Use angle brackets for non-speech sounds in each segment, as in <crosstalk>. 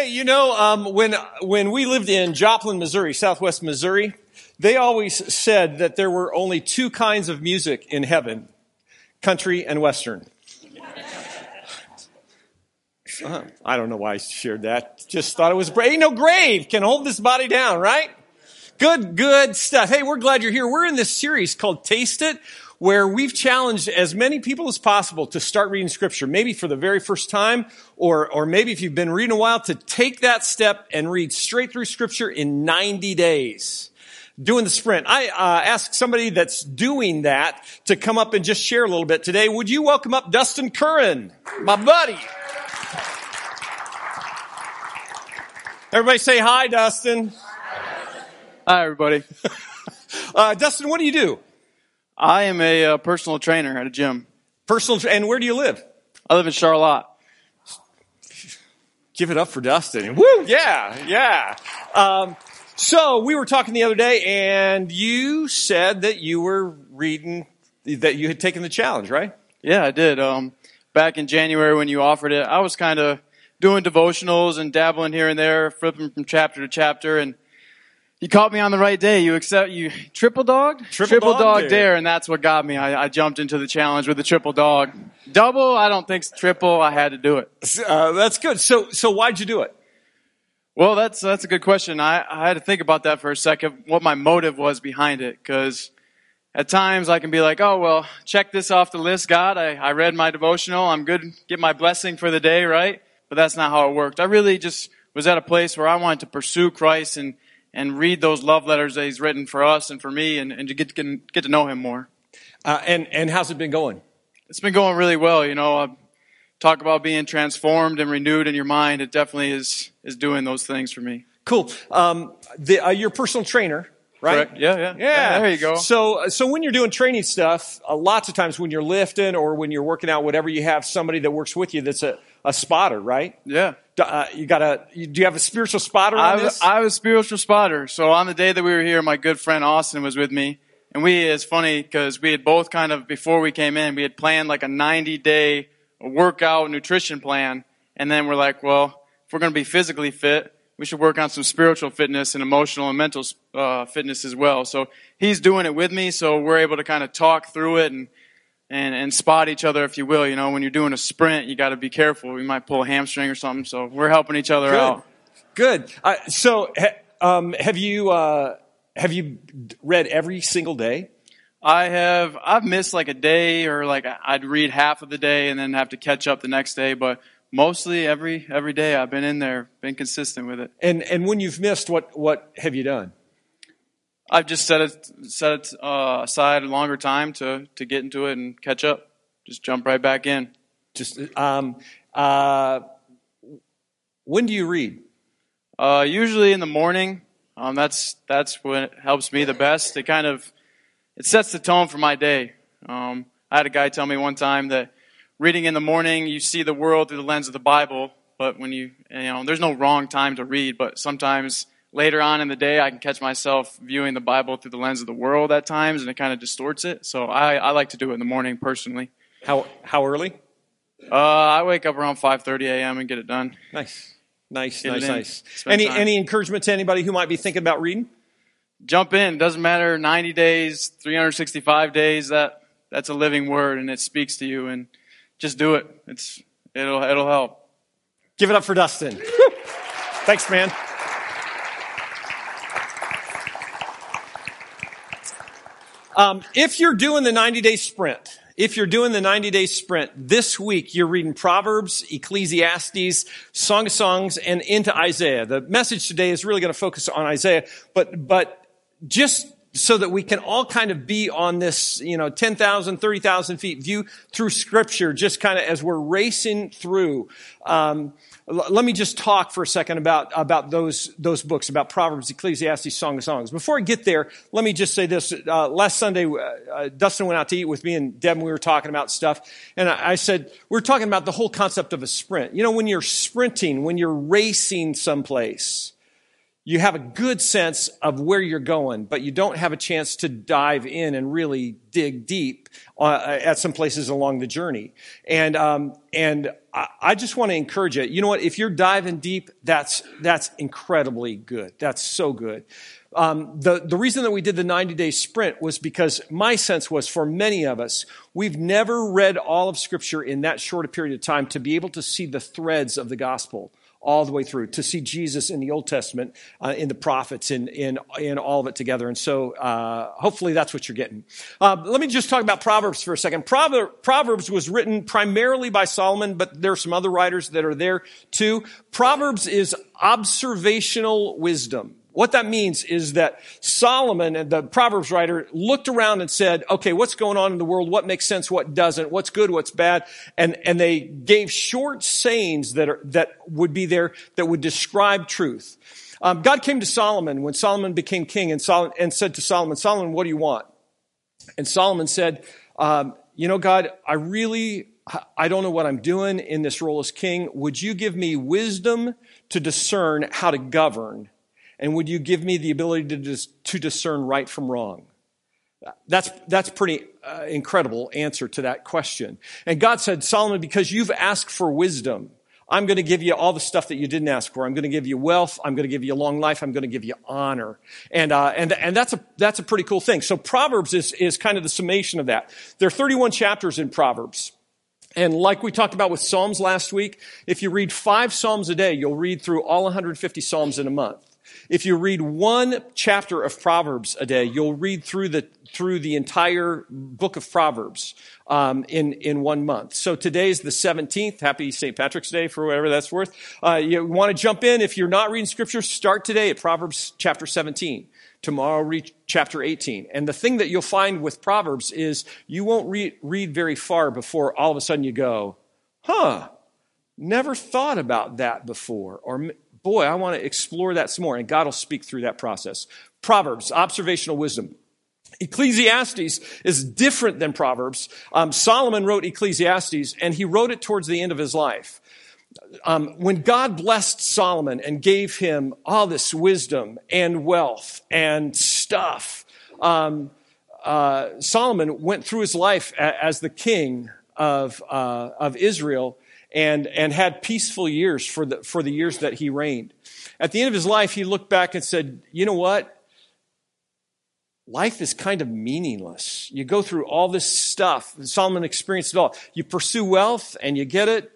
Hey, you know, um, when when we lived in Joplin, Missouri, Southwest Missouri, they always said that there were only two kinds of music in heaven: country and western. Uh, I don't know why I shared that. Just thought it was brave. Ain't no grave can hold this body down, right? Good, good stuff. Hey, we're glad you're here. We're in this series called Taste It, where we've challenged as many people as possible to start reading scripture, maybe for the very first time, or, or maybe if you've been reading a while, to take that step and read straight through scripture in 90 days. Doing the sprint. I uh, asked somebody that's doing that to come up and just share a little bit today. Would you welcome up Dustin Curran, my buddy? Everybody say hi, Dustin. Hi, everybody. <laughs> Uh, Dustin, what do you do? I am a uh, personal trainer at a gym. Personal, and where do you live? I live in Charlotte. Give it up for Dustin. Woo! Yeah, yeah. Um, so we were talking the other day, and you said that you were reading that you had taken the challenge, right? Yeah, I did. Um, back in January when you offered it, I was kind of doing devotionals and dabbling here and there, flipping from chapter to chapter, and you caught me on the right day. You accept you triple dog, Triple dog dare. dare, and that's what got me. I, I jumped into the challenge with the triple dog. Double, I don't think triple. I had to do it. Uh, that's good. So, so why'd you do it? Well, that's that's a good question. I, I had to think about that for a second. What my motive was behind it, because at times I can be like, "Oh well, check this off the list, God. I, I read my devotional. I'm good. Get my blessing for the day, right?" But that's not how it worked. I really just was at a place where I wanted to pursue Christ and and read those love letters that He's written for us and for me, and, and to get get, get to know Him more. Uh, and and how's it been going? It's been going really well. You know, uh, talk about being transformed and renewed in your mind. It definitely is is doing those things for me. Cool. Um, the, uh, your personal trainer, right? Correct. Yeah, yeah, Yeah. There you go. So, so when you're doing training stuff, uh, lots of times when you're lifting or when you're working out, whatever, you have somebody that works with you that's a, a spotter, right? Yeah. Uh, you got a, you, do you have a spiritual spotter on I this? I was a spiritual spotter. So on the day that we were here, my good friend Austin was with me. And we, it's funny because we had both kind of, before we came in, we had planned like a 90 day workout nutrition plan. And then we're like, well, if we're going to be physically fit, we should work on some spiritual fitness and emotional and mental uh, fitness as well. So he's doing it with me. So we're able to kind of talk through it and, and, and spot each other, if you will. You know, when you're doing a sprint, you got to be careful. We might pull a hamstring or something. So we're helping each other Good. out. Good. Uh, so, ha, um, have you, uh, have you read every single day? I have I've missed like a day or like I'd read half of the day and then have to catch up the next day, but mostly every every day I've been in there, been consistent with it. And, and when you've missed, what, what have you done? I've just set it set it uh, aside a longer time to to get into it and catch up. Just jump right back in. Just, um, uh, when do you read? Uh, usually in the morning. Um, that's that's what helps me the best. It kind of it sets the tone for my day. Um, I had a guy tell me one time that reading in the morning, you see the world through the lens of the Bible. But when you you know, there's no wrong time to read. But sometimes later on in the day, I can catch myself viewing the Bible through the lens of the world at times, and it kind of distorts it. So I, I like to do it in the morning personally. How, how early? Uh, I wake up around 5:30 a.m. and get it done. Nice. Nice, Get nice, nice. Spend Any, time. any encouragement to anybody who might be thinking about reading? jump in. Doesn't matter 90 days, 365 days. That that's a living word and it speaks to you. And just do it. It's it'll it'll help. Give it up for Dustin. <laughs> Thanks, man. Um, if you're doing the 90 day sprint, if you're doing the 90 day sprint this week, you're reading Proverbs, Ecclesiastes, Song of Songs, and into Isaiah. The message today is really going to focus on Isaiah, but, but just so that we can all kind of be on this, you know, 10,000, 30,000 feet view through scripture, just kind of as we're racing through. Um, let me just talk for a second about, about those, those books, about Proverbs, Ecclesiastes, Song of Songs. Before I get there, let me just say this. Uh, last Sunday, uh, Dustin went out to eat with me and Deb, and we were talking about stuff. And I, I said, we're talking about the whole concept of a sprint. You know, when you're sprinting, when you're racing someplace, you have a good sense of where you're going, but you don't have a chance to dive in and really dig deep uh, at some places along the journey. And um, and I, I just want to encourage you. You know what? If you're diving deep, that's, that's incredibly good. That's so good. Um, the, the reason that we did the 90 day sprint was because my sense was for many of us, we've never read all of Scripture in that short a period of time to be able to see the threads of the gospel all the way through, to see Jesus in the Old Testament, uh, in the prophets, in, in, in all of it together. And so uh, hopefully that's what you're getting. Uh, let me just talk about Proverbs for a second. Proverbs was written primarily by Solomon, but there are some other writers that are there too. Proverbs is observational wisdom. What that means is that Solomon, and the Proverbs writer, looked around and said, okay, what's going on in the world? What makes sense? What doesn't? What's good? What's bad? And, and they gave short sayings that are, that would be there that would describe truth. Um, God came to Solomon when Solomon became king and, Solomon, and said to Solomon, Solomon, what do you want? And Solomon said, um, you know, God, I really, I don't know what I'm doing in this role as king. Would you give me wisdom to discern how to govern? And would you give me the ability to, dis- to discern right from wrong? That's, that's pretty uh, incredible answer to that question. And God said, Solomon, because you've asked for wisdom, I'm going to give you all the stuff that you didn't ask for. I'm going to give you wealth. I'm going to give you a long life. I'm going to give you honor. And, uh, and, and that's a, that's a pretty cool thing. So Proverbs is, is kind of the summation of that. There are 31 chapters in Proverbs. And like we talked about with Psalms last week, if you read five Psalms a day, you'll read through all 150 Psalms in a month. If you read one chapter of Proverbs a day, you'll read through the through the entire book of Proverbs um, in in one month. So today's the 17th. Happy St. Patrick's Day for whatever that's worth. Uh, you want to jump in if you're not reading Scripture? Start today at Proverbs chapter 17. Tomorrow read chapter 18. And the thing that you'll find with Proverbs is you won't read, read very far before all of a sudden you go, huh, never thought about that before. Or boy, I want to explore that some more. And God will speak through that process. Proverbs, observational wisdom. Ecclesiastes is different than Proverbs. Um, Solomon wrote Ecclesiastes, and he wrote it towards the end of his life. Um, when God blessed Solomon and gave him all this wisdom and wealth and stuff, um, uh, Solomon went through his life as the king of, uh, of Israel and, and had peaceful years for the, for the years that he reigned. At the end of his life, he looked back and said, You know what? Life is kind of meaningless. You go through all this stuff. Solomon experienced it all. You pursue wealth and you get it,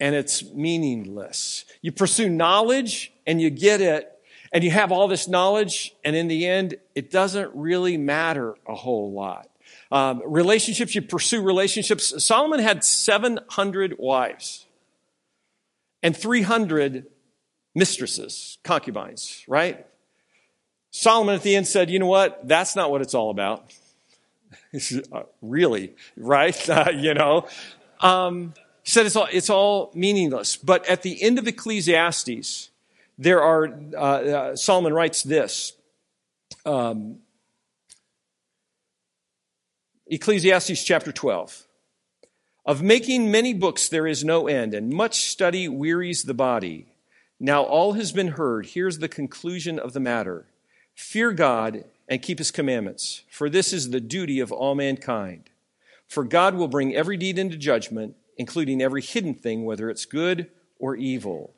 and it's meaningless. You pursue knowledge and you get it, and you have all this knowledge, and in the end, it doesn't really matter a whole lot. Um, relationships, you pursue relationships. Solomon had 700 wives and 300 mistresses, concubines, right? Solomon at the end said, you know what? That's not what it's all about. <laughs> Uh, really, right? <laughs> Uh, you know, um, he said it's all, it's all meaningless. But at the end of Ecclesiastes, there are, uh, uh Solomon writes this. Um, Ecclesiastes chapter 12. Of making many books there is no end, and much study wearies the body. Now all has been heard. Here's the conclusion of the matter Fear God and keep his commandments, for this is the duty of all mankind. For God will bring every deed into judgment, including every hidden thing, whether it's good or evil.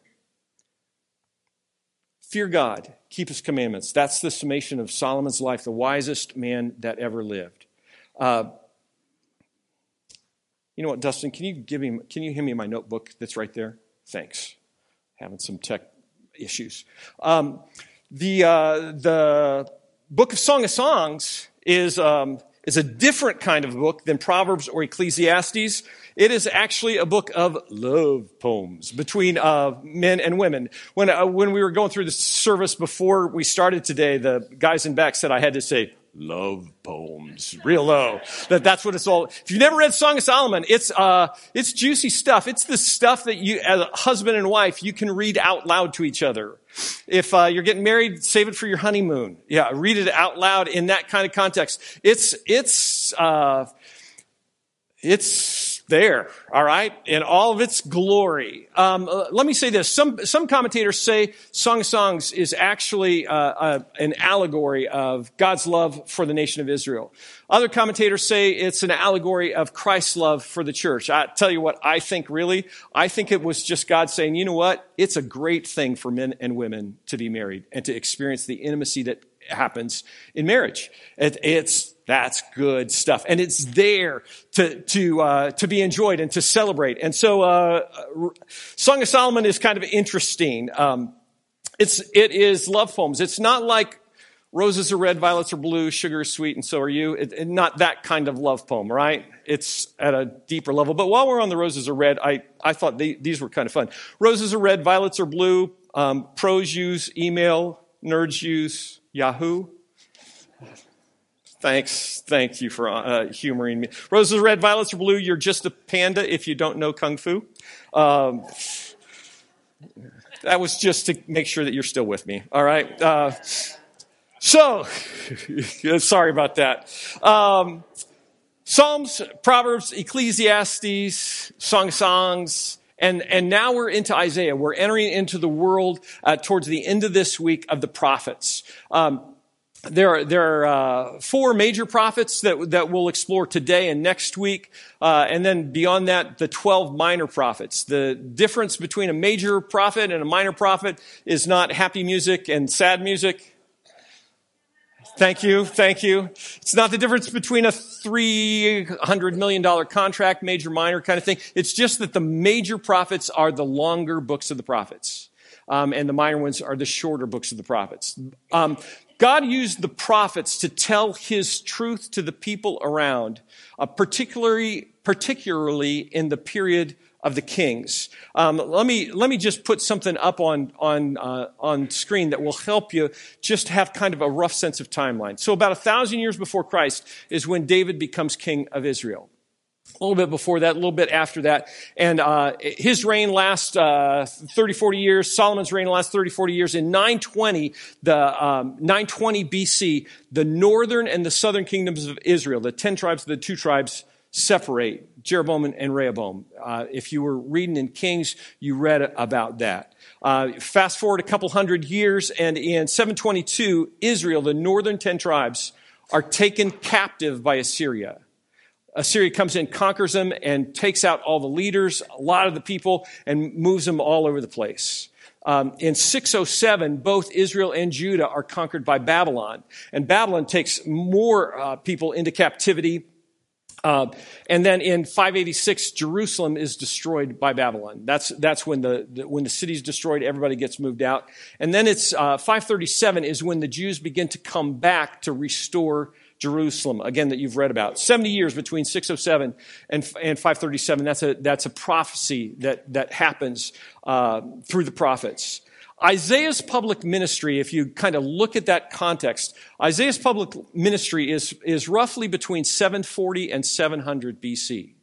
Fear God, keep his commandments. That's the summation of Solomon's life, the wisest man that ever lived. Uh, you know what, Dustin? Can you give me? Can you hand me my notebook that's right there? Thanks. Having some tech issues. Um, the uh, the book of Song of Songs is um, is a different kind of book than Proverbs or Ecclesiastes. It is actually a book of love poems between uh, men and women. When uh, when we were going through the service before we started today, the guys in back said I had to say love poems, real low. That that's what it's all. If you've never read Song of Solomon, it's uh, it's juicy stuff. It's the stuff that you, as a husband and wife, you can read out loud to each other. If uh, you're getting married, save it for your honeymoon. Yeah, read it out loud in that kind of context. It's it's uh, it's there, all right, in all of its glory. Um, uh, let me say this: some some commentators say Song of Songs is actually uh, uh, an allegory of God's love for the nation of Israel. Other commentators say it's an allegory of Christ's love for the church. I tell you what, I think really, I think it was just God saying, you know what, it's a great thing for men and women to be married and to experience the intimacy that happens in marriage. It, it's that's good stuff, and it's there to to uh, to be enjoyed and to celebrate. And so, uh, Song of Solomon is kind of interesting. Um, it's it is love poems. It's not like roses are red, violets are blue, sugar is sweet, and so are you. It, it, not that kind of love poem, right? It's at a deeper level. But while we're on the roses are red, I I thought they, these were kind of fun. Roses are red, violets are blue. Um, pros use email, nerds use Yahoo. Thanks. Thank you for uh, humoring me. Roses are red, violets are blue. You're just a panda if you don't know Kung Fu. Um, that was just to make sure that you're still with me. All right. Uh, so, <laughs> sorry about that. Um, Psalms, Proverbs, Ecclesiastes, Song Songs, and, and now we're into Isaiah. We're entering into the world uh, towards the end of this week of the prophets. Um, there are, there are uh, four major prophets that, that we'll explore today and next week. Uh, and then beyond that, the 12 minor prophets. The difference between a major prophet and a minor prophet is not happy music and sad music. Thank you. Thank you. It's not the difference between a $300 million contract, major, minor kind of thing. It's just that the major prophets are the longer books of the prophets. Um, and the minor ones are the shorter books of the prophets. Um, God used the prophets to tell his truth to the people around, uh, particularly, particularly in the period of the kings. Um, let me let me just put something up on on uh, on screen that will help you just have kind of a rough sense of timeline. So about a thousand years before Christ is when David becomes king of Israel a little bit before that, a little bit after that. And uh, his reign lasts uh, 30, 40 years. Solomon's reign lasts 30, 40 years. In 920, the um, 920 BC, the northern and the southern kingdoms of Israel, the 10 tribes, the two tribes, separate Jeroboam and Rehoboam. Uh, if you were reading in Kings, you read about that. Uh, fast forward a couple hundred years, and in 722, Israel, the northern 10 tribes, are taken captive by Assyria. Assyria comes in, conquers them, and takes out all the leaders, a lot of the people, and moves them all over the place. Um, in 607, both Israel and Judah are conquered by Babylon. And Babylon takes more uh, people into captivity. Uh, and then in 586, Jerusalem is destroyed by Babylon. That's, that's when the, the when the city's destroyed, everybody gets moved out. And then it's uh, 537 is when the Jews begin to come back to restore Jerusalem, again, that you've read about. 70 years between 607 and, and 537. That's a, that's a prophecy that, that happens uh, through the prophets. Isaiah's public ministry, if you kind of look at that context, Isaiah's public ministry is, is roughly between 740 and 700 BC.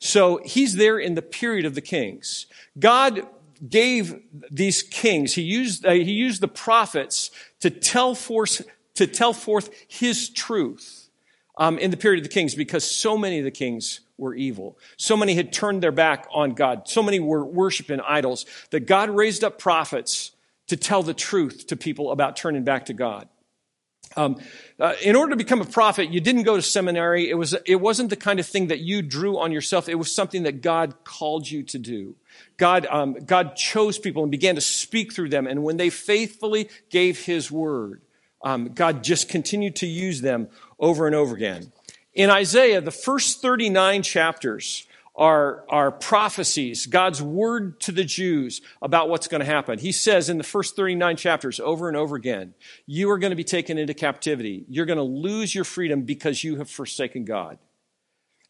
So he's there in the period of the kings. God gave these kings, he used, uh, he used the prophets to tell forth, to tell forth his truth um, in the period of the kings because so many of the kings were evil. So many had turned their back on God. So many were worshiping idols that God raised up prophets to tell the truth to people about turning back to God. Um, uh, in order to become a prophet, you didn't go to seminary. It was it wasn't the kind of thing that you drew on yourself. It was something that God called you to do. God um, God chose people and began to speak through them. And when they faithfully gave His word, um, God just continued to use them over and over again. In Isaiah, the first 39 chapters are, are prophecies, God's word to the Jews about what's going to happen. He says in the first 39 chapters over and over again, you are going to be taken into captivity. You're going to lose your freedom because you have forsaken God.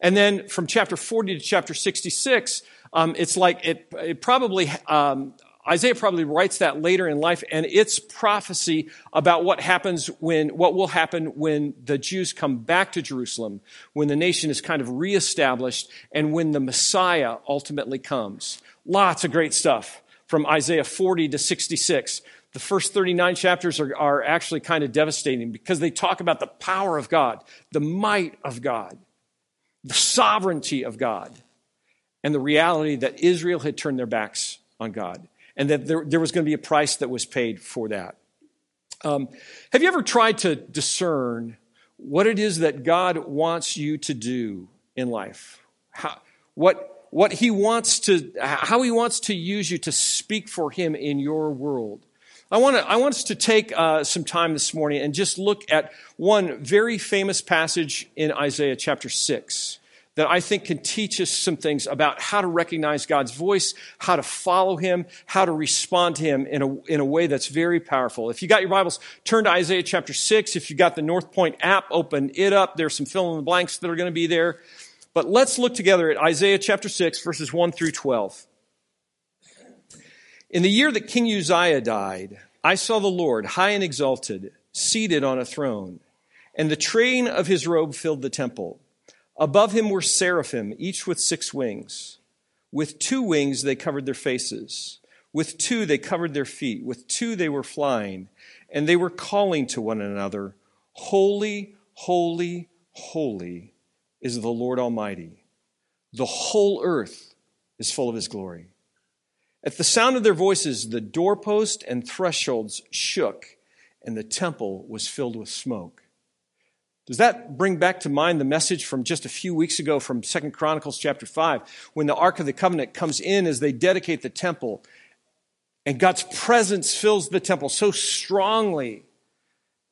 And then from chapter 40 to chapter 66, um, it's like it, it probably um, Isaiah probably writes that later in life, and it's prophecy about what happens when, what will happen when the Jews come back to Jerusalem, when the nation is kind of reestablished, and when the Messiah ultimately comes. Lots of great stuff from Isaiah 40 to 66. The first 39 chapters are, are actually kind of devastating because they talk about the power of God, the might of God. the sovereignty of God and the reality that Israel had turned their backs on God and that there, there was going to be a price that was paid for that. Um, have you ever tried to discern what it is that God wants you to do in life? How, what, what he wants to, how he wants to use you to speak for him in your world. I want, to, I want us to take uh, some time this morning and just look at one very famous passage in Isaiah chapter 6 that I think can teach us some things about how to recognize God's voice, how to follow Him, how to respond to Him in a, in a way that's very powerful. If you got your Bibles, turn to Isaiah chapter 6. If you got the Northpointe app, open it up. There's some fill in the blanks that are going to be there. But let's look together at Isaiah chapter 6, verses 1 through 12. In the year that King Uzziah died, I saw the Lord high and exalted, seated on a throne, and the train of his robe filled the temple. Above him were seraphim, each with six wings. With two wings they covered their faces. With two they covered their feet. With two they were flying. And they were calling to one another, Holy, holy, holy is the Lord Almighty. The whole earth is full of his glory. At the sound of their voices, the doorpost and thresholds shook, and the temple was filled with smoke. Does that bring back to mind the message from just a few weeks ago from Second Chronicles chapter 5 when the Ark of the Covenant comes in as they dedicate the temple and God's presence fills the temple so strongly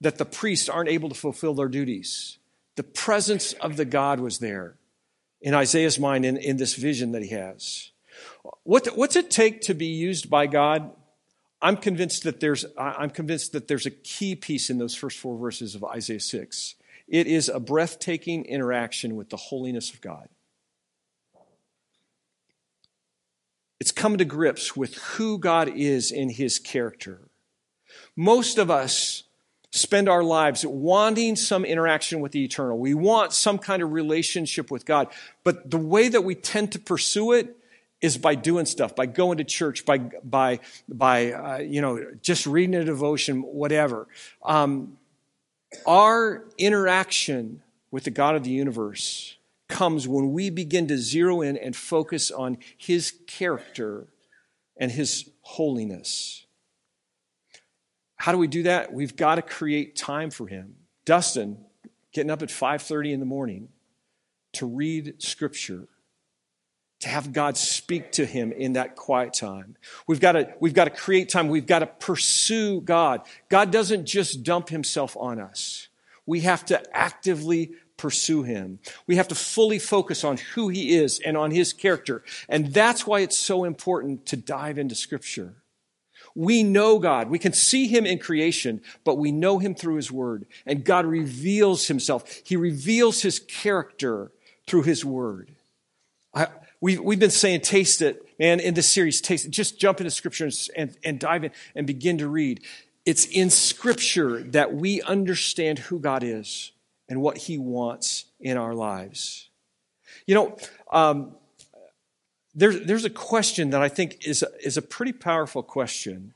that the priests aren't able to fulfill their duties? The presence of the God was there in Isaiah's mind in, in this vision that he has. What, what's it take to be used by God? I'm convinced that there's, I'm convinced that there's a key piece in those first four verses of Isaiah 6. It is a breathtaking interaction with the holiness of God. It's come to grips with who God is in his character. Most of us spend our lives wanting some interaction with the eternal. We want some kind of relationship with God. But the way that we tend to pursue it is by doing stuff, by going to church, by, by, by uh, you know, just reading a devotion, whatever. Um, our interaction with the God of the universe comes when we begin to zero in and focus on his character and his holiness. How do we do that? We've got to create time for him. Dustin, getting up at 5:30 in the morning to read scripture to have God speak to him in that quiet time. We've got to, we've got to create time. We've got to pursue God. God doesn't just dump himself on us. We have to actively pursue him. We have to fully focus on who he is and on his character. And that's why it's so important to dive into scripture. We know God. We can see him in creation, but we know him through his word. And God reveals himself. He reveals his character through his word. I, We've, we've been saying taste it, man, in this series, taste it. Just jump into scripture and, and, and dive in and begin to read. It's in scripture that we understand who God is and what he wants in our lives. You know, um, there's, there's a question that I think is a, is a pretty powerful question.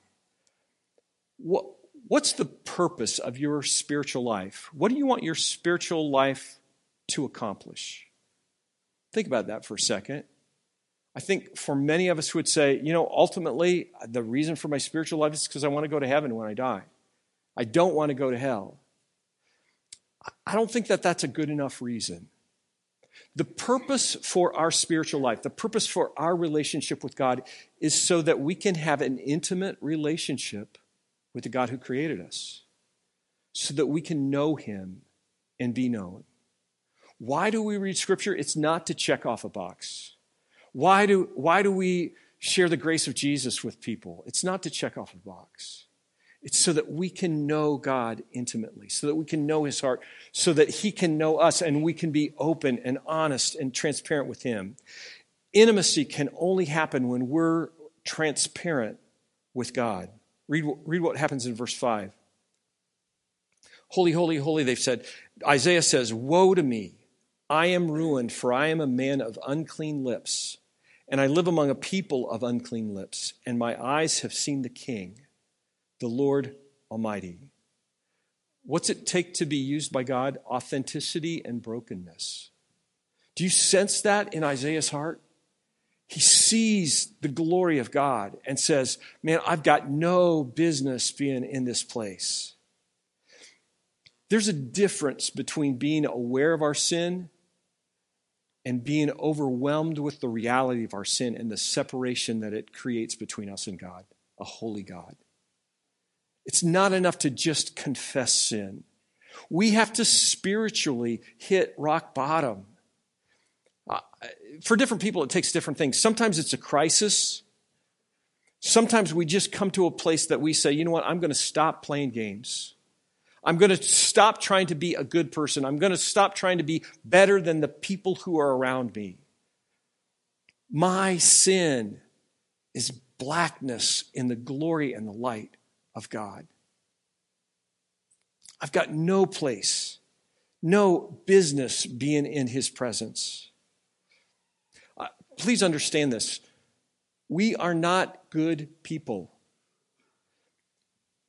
What, what's the purpose of your spiritual life? What do you want your spiritual life to accomplish? Think about that for a second. I think for many of us who would say, you know, ultimately, the reason for my spiritual life is because I want to go to heaven when I die. I don't want to go to hell. I don't think that that's a good enough reason. The purpose for our spiritual life, the purpose for our relationship with God is so that we can have an intimate relationship with the God who created us, so that we can know Him and be known. Why do we read Scripture? It's not to check off a box. Why do, why do we share the grace of Jesus with people? It's not to check off a box. It's so that we can know God intimately, so that we can know His heart, so that He can know us and we can be open and honest and transparent with Him. Intimacy can only happen when we're transparent with God. Read, read what happens in verse 5. Holy, holy, holy, they've said. Isaiah says, Woe to me! I am ruined, for I am a man of unclean lips and I live among a people of unclean lips, and my eyes have seen the King, the Lord Almighty. What's it take to be used by God? Authenticity and brokenness. Do you sense that in Isaiah's heart? He sees the glory of God and says, Man, I've got no business being in this place. There's a difference between being aware of our sin and being overwhelmed with the reality of our sin and the separation that it creates between us and God, a holy God. It's not enough to just confess sin. We have to spiritually hit rock bottom. Uh, for different people, it takes different things. Sometimes it's a crisis. Sometimes we just come to a place that we say, you know what, I'm going to stop playing games. I'm going to stop trying to be a good person. I'm going to stop trying to be better than the people who are around me. My sin is blackness in the glory and the light of God. I've got no place, no business being in his presence. Uh, please understand this. We are not good people.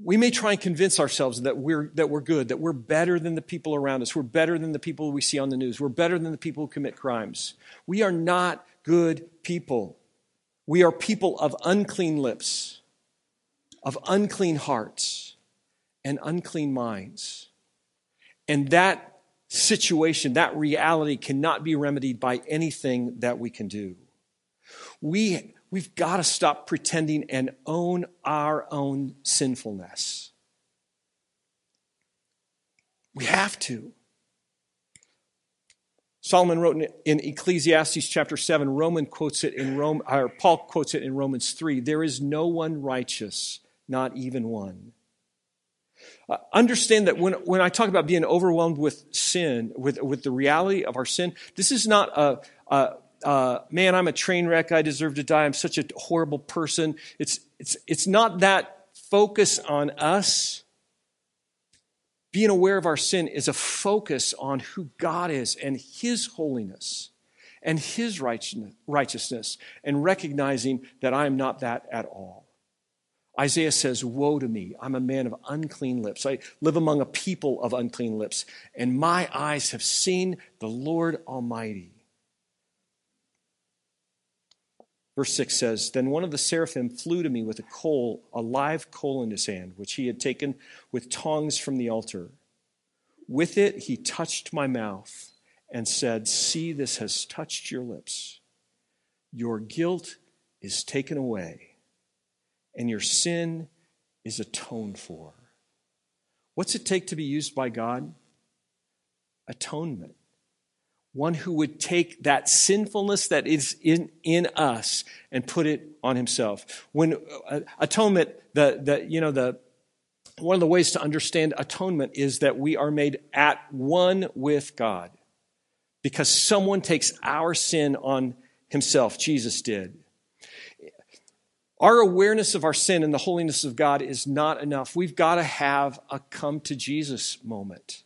We may try and convince ourselves that we're, that we're good, that we're better than the people around us. We're better than the people we see on the news. We're better than the people who commit crimes. We are not good people. We are people of unclean lips, of unclean hearts, and unclean minds. And that situation, that reality cannot be remedied by anything that we can do. We We've got to stop pretending and own our own sinfulness. We have to. Solomon wrote in Ecclesiastes chapter 7, Roman quotes it in Rome, or Paul quotes it in Romans 3. There is no one righteous, not even one. Uh, understand that when, when I talk about being overwhelmed with sin, with, with the reality of our sin, this is not a, a uh, man, I'm a train wreck. I deserve to die. I'm such a horrible person. It's, it's, it's not that focus on us. Being aware of our sin is a focus on who God is and His holiness and His righteousness and recognizing that I am not that at all. Isaiah says, Woe to me! I'm a man of unclean lips. I live among a people of unclean lips, and my eyes have seen the Lord Almighty. Verse 6 says Then one of the seraphim flew to me with a coal, a live coal in his hand, which he had taken with tongs from the altar. With it he touched my mouth and said, See, this has touched your lips. Your guilt is taken away, and your sin is atoned for. What's it take to be used by God? Atonement one who would take that sinfulness that is in, in us and put it on himself. When uh, atonement, the, the, you know, the, one of the ways to understand atonement is that we are made at one with God because someone takes our sin on himself. Jesus did. Our awareness of our sin and the holiness of God is not enough. We've got to have a come to Jesus moment.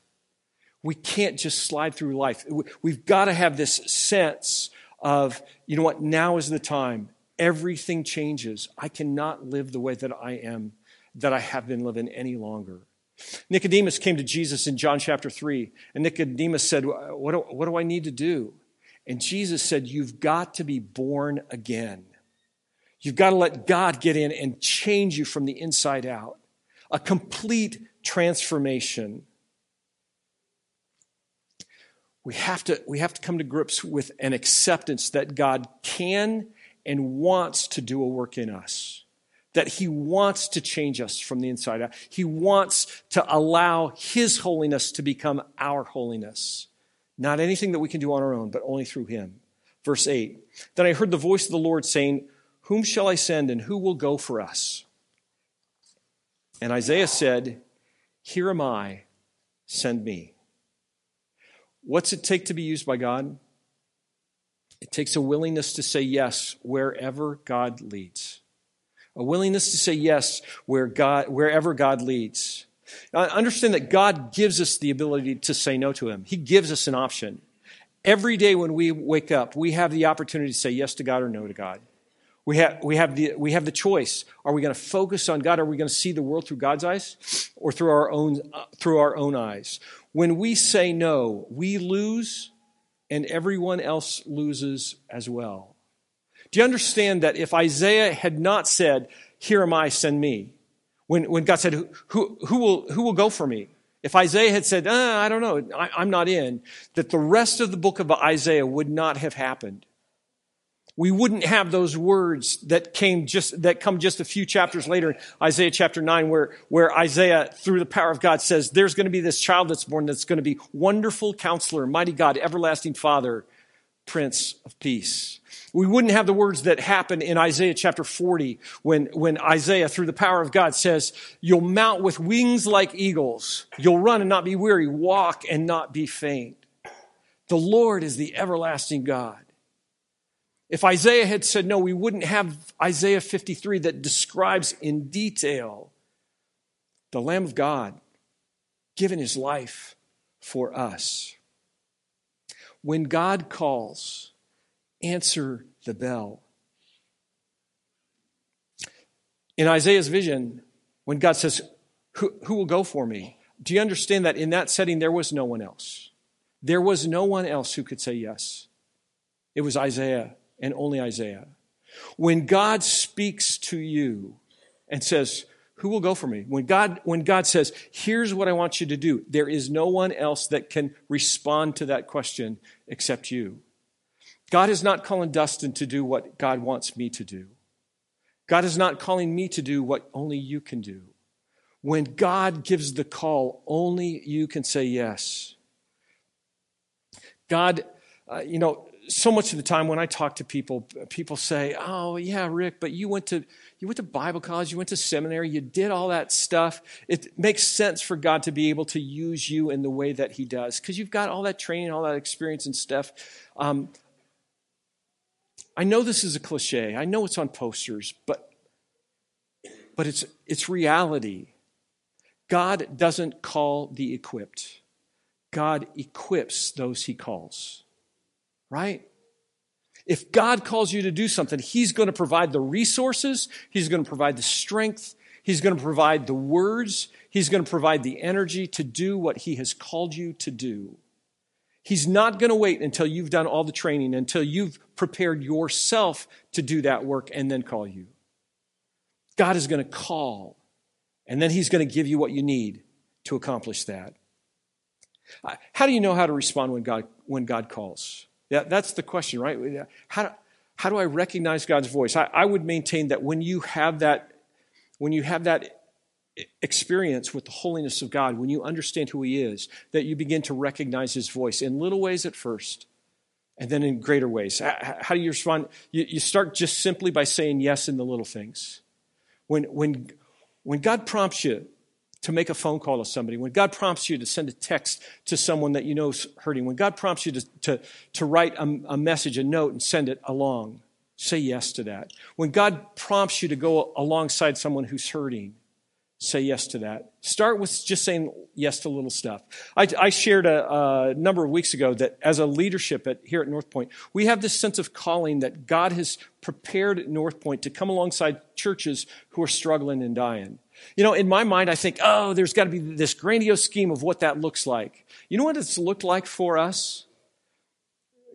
We can't just slide through life. We've got to have this sense of, you know what, now is the time. Everything changes. I cannot live the way that I am, that I have been living any longer. Nicodemus came to Jesus in John chapter 3, and Nicodemus said, What do, what do I need to do? And Jesus said, You've got to be born again. You've got to let God get in and change you from the inside out. A complete transformation we have to, we have to come to grips with an acceptance that God can and wants to do a work in us. That he wants to change us from the inside out. He wants to allow his holiness to become our holiness. Not anything that we can do on our own, but only through him. Verse 8. Then I heard the voice of the Lord saying, Whom shall I send and who will go for us? And Isaiah said, Here am I, send me. What's it take to be used by God? It takes a willingness to say yes wherever God leads. A willingness to say yes where God, wherever God leads. Now, understand that God gives us the ability to say no to Him. He gives us an option. Every day when we wake up, we have the opportunity to say yes to God or no to God. We have, we have, the, we have the choice. Are we going to focus on God? Are we going to see the world through God's eyes or through our own, uh, through our own eyes? When we say no, we lose and everyone else loses as well. Do you understand that if Isaiah had not said, Here am I, send me, when, when God said, who, who, will, who will go for me? If Isaiah had said, uh, I don't know, I, I'm not in, that the rest of the book of Isaiah would not have happened we wouldn't have those words that came just that come just a few chapters later in isaiah chapter 9 where, where isaiah through the power of god says there's going to be this child that's born that's going to be wonderful counselor mighty god everlasting father prince of peace. We wouldn't have the words that happen in isaiah chapter 40 when, when isaiah through the power of god says you'll mount with wings like eagles. You'll run and not be weary. Walk and not be faint. The lord is the everlasting god if Isaiah had said no, we wouldn't have Isaiah 53 that describes in detail the Lamb of God given his life for us. When God calls, answer the bell. In Isaiah's vision, when God says, who, who will go for me? Do you understand that in that setting there was no one else? There was no one else who could say yes. It was Isaiah and only Isaiah. When God speaks to you and says, who will go for me? When God, when God says, here's what I want you to do, there is no one else that can respond to that question except you. God is not calling Dustin to do what God wants me to do. God is not calling me to do what only you can do. When God gives the call, only you can say yes. God, uh, you know, so much of the time when I talk to people, people say, "Oh, yeah, Rick, but you went to you went to Bible college, you went to seminary, you did all that stuff. It makes sense for God to be able to use you in the way that He does because you've got all that training, all that experience and stuff." Um, I know this is a cliche. I know it's on posters, but but it's it's reality. God doesn't call the equipped. God equips those He calls right? If God calls you to do something, He's going to provide the resources, He's going to provide the strength, He's going to provide the words, He's going to provide the energy to do what He has called you to do. He's not going to wait until you've done all the training, until you've prepared yourself to do that work and then call you. God is going to call, and then He's going to give you what you need to accomplish that. Uh, how do you know how to respond when God, when God calls? Yeah, that's the question, right? How do, how do I recognize God's voice? I, I would maintain that when you have that, when you have that experience with the holiness of God, when you understand who He is, that you begin to recognize His voice in little ways at first, and then in greater ways. How do you respond? You, you start just simply by saying yes in the little things. When, when, when God prompts you to make a phone call to somebody, when God prompts you to send a text to someone that you know is hurting, when God prompts you to, to, to write a, a message, a note, and send it along, say yes to that. When God prompts you to go alongside someone who's hurting, say yes to that. Start with just saying yes to little stuff. I, I shared a, a, number of weeks ago that as a leadership at, here at Northpointe, we have this sense of calling that God has prepared Northpointe to come alongside churches who are struggling and dying. You know, in my mind, I think, oh, there's got to be this grandiose scheme of what that looks like. You know what it's looked like for us?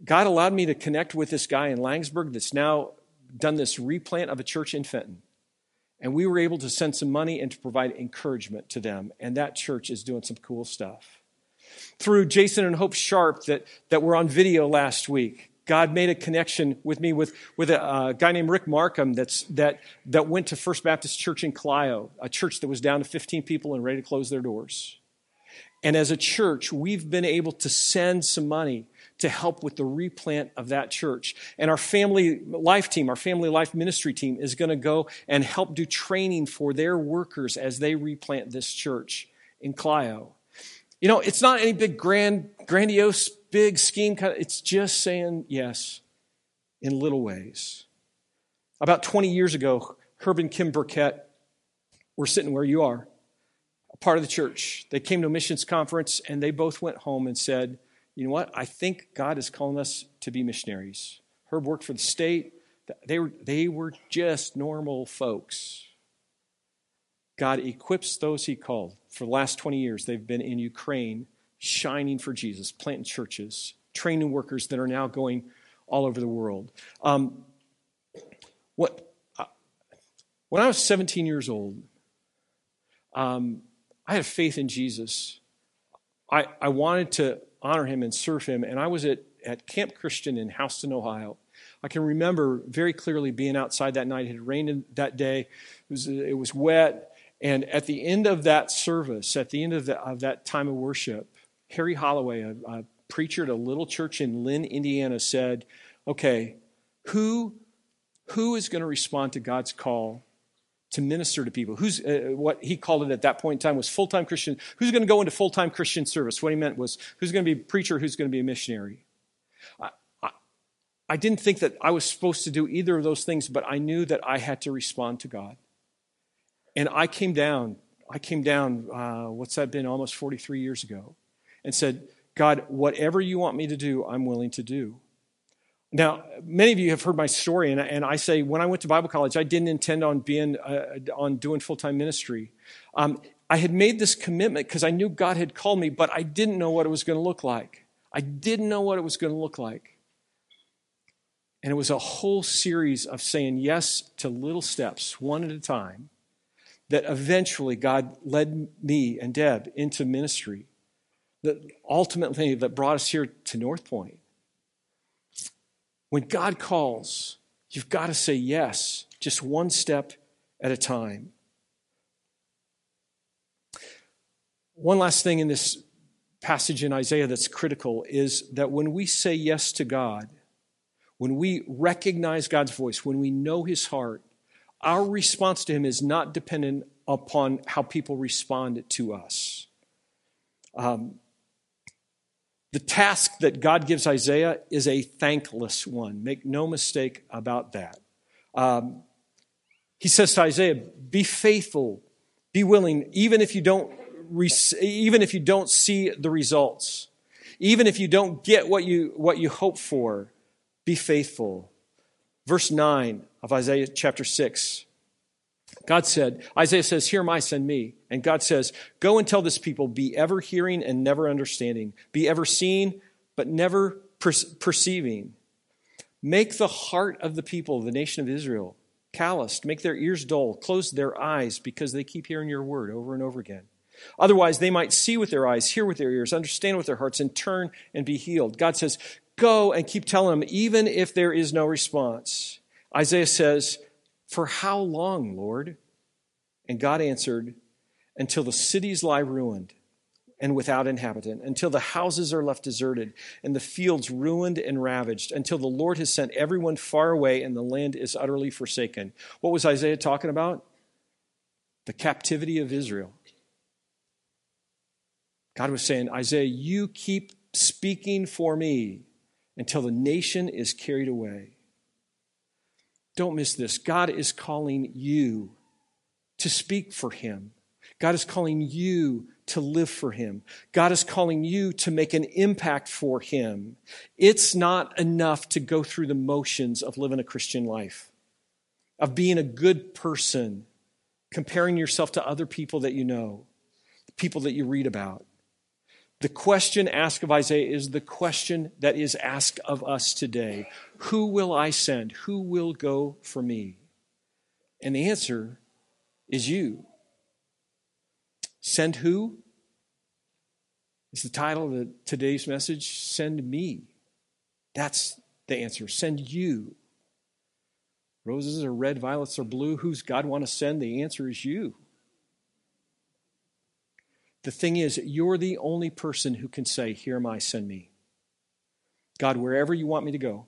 God allowed me to connect with this guy in Laingsburg that's now done this replant of a church in Fenton. And we were able to send some money and to provide encouragement to them. And that church is doing some cool stuff. Through Jason and Hope Sharp that, that were on video last week, God made a connection with me with, with a, a, guy named Rick Markham that's, that, that went to First Baptist Church in Clio, a church that was down to 15 people and ready to close their doors. And as a church, we've been able to send some money to help with the replant of that church. And our family life team, our family life ministry team, is going to go and help do training for their workers as they replant this church in Clio. You know, it's not any big grand, grandiose big scheme. It's just saying yes in little ways. About 20 years ago, Herb and Kim Burkett were sitting where you are, a part of the church. They came to a missions conference and they both went home and said, You know what? I think God is calling us to be missionaries. Herb worked for the state. They were, they were just normal folks. God equips those he called. For the last 20 years, they've been in Ukraine shining for Jesus, planting churches, training workers that are now going all over the world. Um, what, uh, when I was 17 years old, um, I had faith in Jesus. I, I wanted to honor him and serve him, and I was at, at Camp Christian in Houston, Ohio. I can remember very clearly being outside that night. It had rained that day. It was, it was wet. And at the end of that service, at the end of, the, of that time of worship, Harry Holloway, a, a preacher at a little church in Lynn, Indiana, said, Okay, who, who is going to respond to God's call to minister to people? Who's uh, what he called it at that point in time was full time Christian. Who's going to go into full time Christian service? What he meant was who's going to be a preacher, who's going to be a missionary. I, I, I didn't think that I was supposed to do either of those things, but I knew that I had to respond to God. And I came down, I came down, uh, what's that been, almost 43 years ago, and said, God, whatever you want me to do, I'm willing to do. Now, many of you have heard my story, and, and I say when I went to Bible college, I didn't intend on being uh, on doing full time ministry. Um, I had made this commitment because I knew God had called me, but I didn't know what it was going to look like. I didn't know what it was going to look like. And it was a whole series of saying yes to little steps, one at a time, that eventually God led me and Deb into ministry that ultimately that brought us here to Northpointe. When God calls, you've got to say yes, just one step at a time. One last thing in this passage in Isaiah that's critical is that when we say yes to God, when we recognize God's voice, when we know his heart, our response to him is not dependent upon how people respond to us. Um, the task that God gives Isaiah is a thankless one. Make no mistake about that. Um, he says to Isaiah, "Be faithful, be willing, even if you don't, even if you don't see the results, even if you don't get what you what you hope for, be faithful." Verse nine of Isaiah chapter six. God said, Isaiah says, Here am I, send me. And God says, Go and tell this people, be ever hearing and never understanding, be ever seeing, but never per- perceiving. Make the heart of the people, the nation of Israel, calloused, make their ears dull, close their eyes because they keep hearing your word over and over again. Otherwise, they might see with their eyes, hear with their ears, understand with their hearts, and turn and be healed. God says, Go and keep telling them, even if there is no response. Isaiah says, for how long, Lord? And God answered, Until the cities lie ruined and without inhabitant, until the houses are left deserted and the fields ruined and ravaged, until the Lord has sent everyone far away and the land is utterly forsaken. What was Isaiah talking about? The captivity of Israel. God was saying, Isaiah, you keep speaking for me until the nation is carried away. Don't miss this. God is calling you to speak for Him. God is calling you to live for Him. God is calling you to make an impact for Him. It's not enough to go through the motions of living a Christian life, of being a good person, comparing yourself to other people that you know, people that you read about. The question asked of Isaiah is the question that is asked of us today Who will I send? Who will go for me? And the answer is you. Send who? Is the title of today's message. Send me. That's the answer. Send you. Roses are red, violets are blue. Who's God want to send? The answer is you. The thing is, you're the only person who can say, Here am I, send me. God, wherever you want me to go,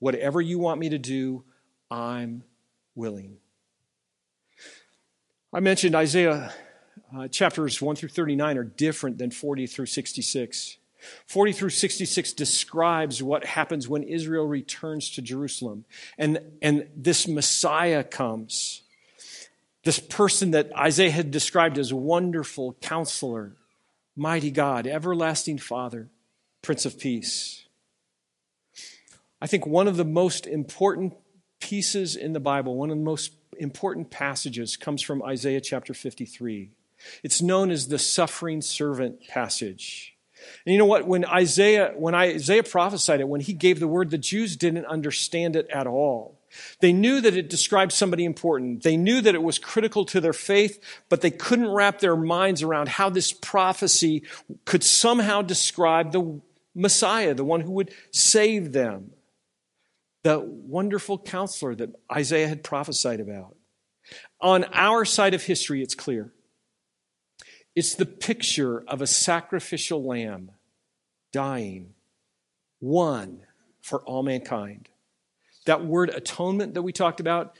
whatever you want me to do, I'm willing. I mentioned Isaiah uh, chapters 1 through 39 are different than 40 through 66. 40 through 66 describes what happens when Israel returns to Jerusalem. And, and this Messiah comes. This person that Isaiah had described as wonderful counselor, mighty God, everlasting Father, Prince of Peace. I think one of the most important pieces in the Bible, one of the most important passages, comes from Isaiah chapter 53. It's known as the suffering servant passage. And you know what? When Isaiah, when Isaiah prophesied it, when he gave the word, the Jews didn't understand it at all. They knew that it described somebody important. They knew that it was critical to their faith, but they couldn't wrap their minds around how this prophecy could somehow describe the Messiah, the one who would save them. The wonderful counselor that Isaiah had prophesied about. On our side of history, it's clear. It's the picture of a sacrificial lamb dying, one for all mankind. That word atonement that we talked about,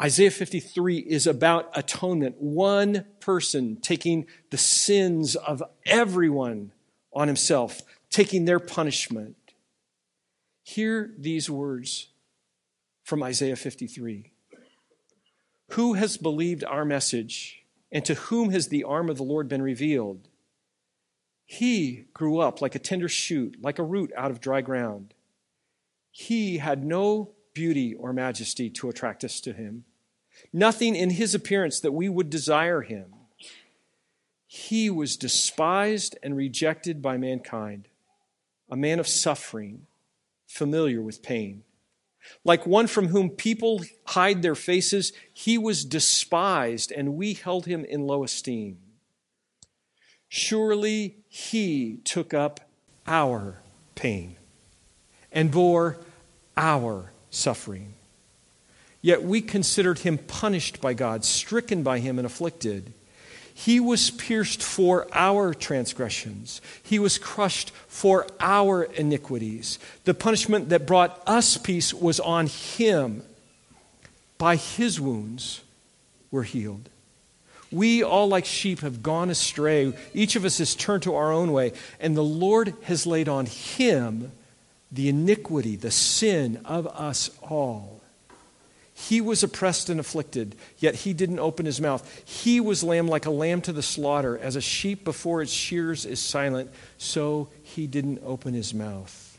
Isaiah 53 is about atonement. One person taking the sins of everyone on himself, taking their punishment. Hear these words from Isaiah 53. Who has believed our message, and to whom has the arm of the Lord been revealed? He grew up like a tender shoot, like a root out of dry ground. He had no beauty or majesty to attract us to him, nothing in his appearance that we would desire him. He was despised and rejected by mankind, a man of suffering, familiar with pain. Like one from whom people hide their faces, he was despised, and we held him in low esteem. Surely he took up our pain and bore our suffering. Yet we considered him punished by God, stricken by him, and afflicted. He was pierced for our transgressions. He was crushed for our iniquities. The punishment that brought us peace was on him. By his wounds, we're healed. We all, like sheep, have gone astray. Each of us has turned to our own way, and the Lord has laid on him the iniquity, the sin of us all. He was oppressed and afflicted, yet he didn't open his mouth. He was lamb like a lamb to the slaughter, as a sheep before its shears is silent, so he didn't open his mouth.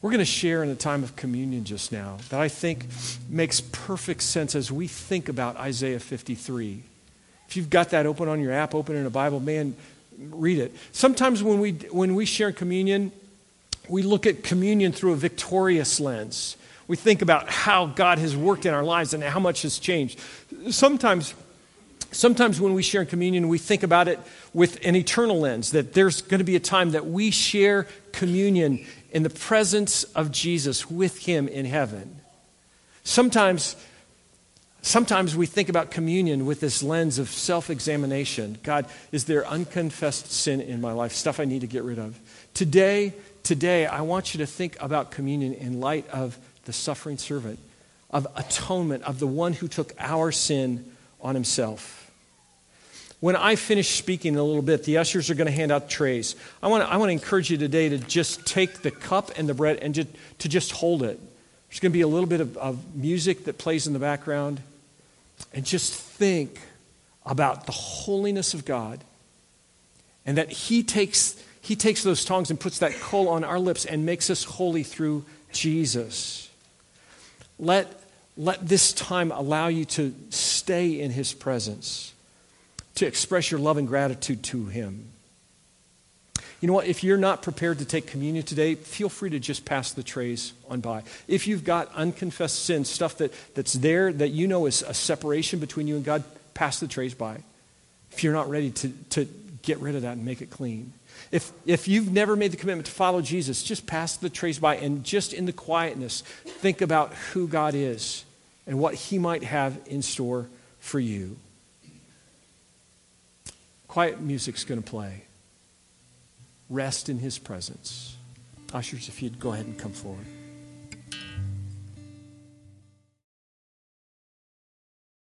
We're going to share in a time of communion just now that I think makes perfect sense as we think about Isaiah 53. If you've got that open on your app, open in a Bible, man, read it. Sometimes when we, when we share communion, we look at communion through a victorious lens. We think about how God has worked in our lives and how much has changed. Sometimes, sometimes when we share communion, we think about it with an eternal lens, that there's going to be a time that we share communion in the presence of Jesus with Him in heaven. Sometimes, sometimes we think about communion with this lens of self examination. God, is there unconfessed sin in my life? Stuff I need to get rid of. Today, Today, I want you to think about communion in light of the suffering servant, of atonement, of the one who took our sin on himself. When I finish speaking in a little bit, the ushers are going to hand out trays. I want to, I want to encourage you today to just take the cup and the bread and just, to just hold it. There's going to be a little bit of, of music that plays in the background. And just think about the holiness of God and that He takes he takes those tongs and puts that coal on our lips and makes us holy through Jesus. Let, let this time allow you to stay in His presence, to express your love and gratitude to Him. You know what? If you're not prepared to take communion today, feel free to just pass the trays on by. If you've got unconfessed sin, stuff that, that's there that you know is a separation between you and God, pass the trays by. If you're not ready to, to get rid of that and make it clean. If, if you've never made the commitment to follow Jesus, just pass the trays by and just in the quietness, think about who God is and what He might have in store for you. Quiet music's going to play. Rest in His presence. Ushers, if you'd go ahead and come forward.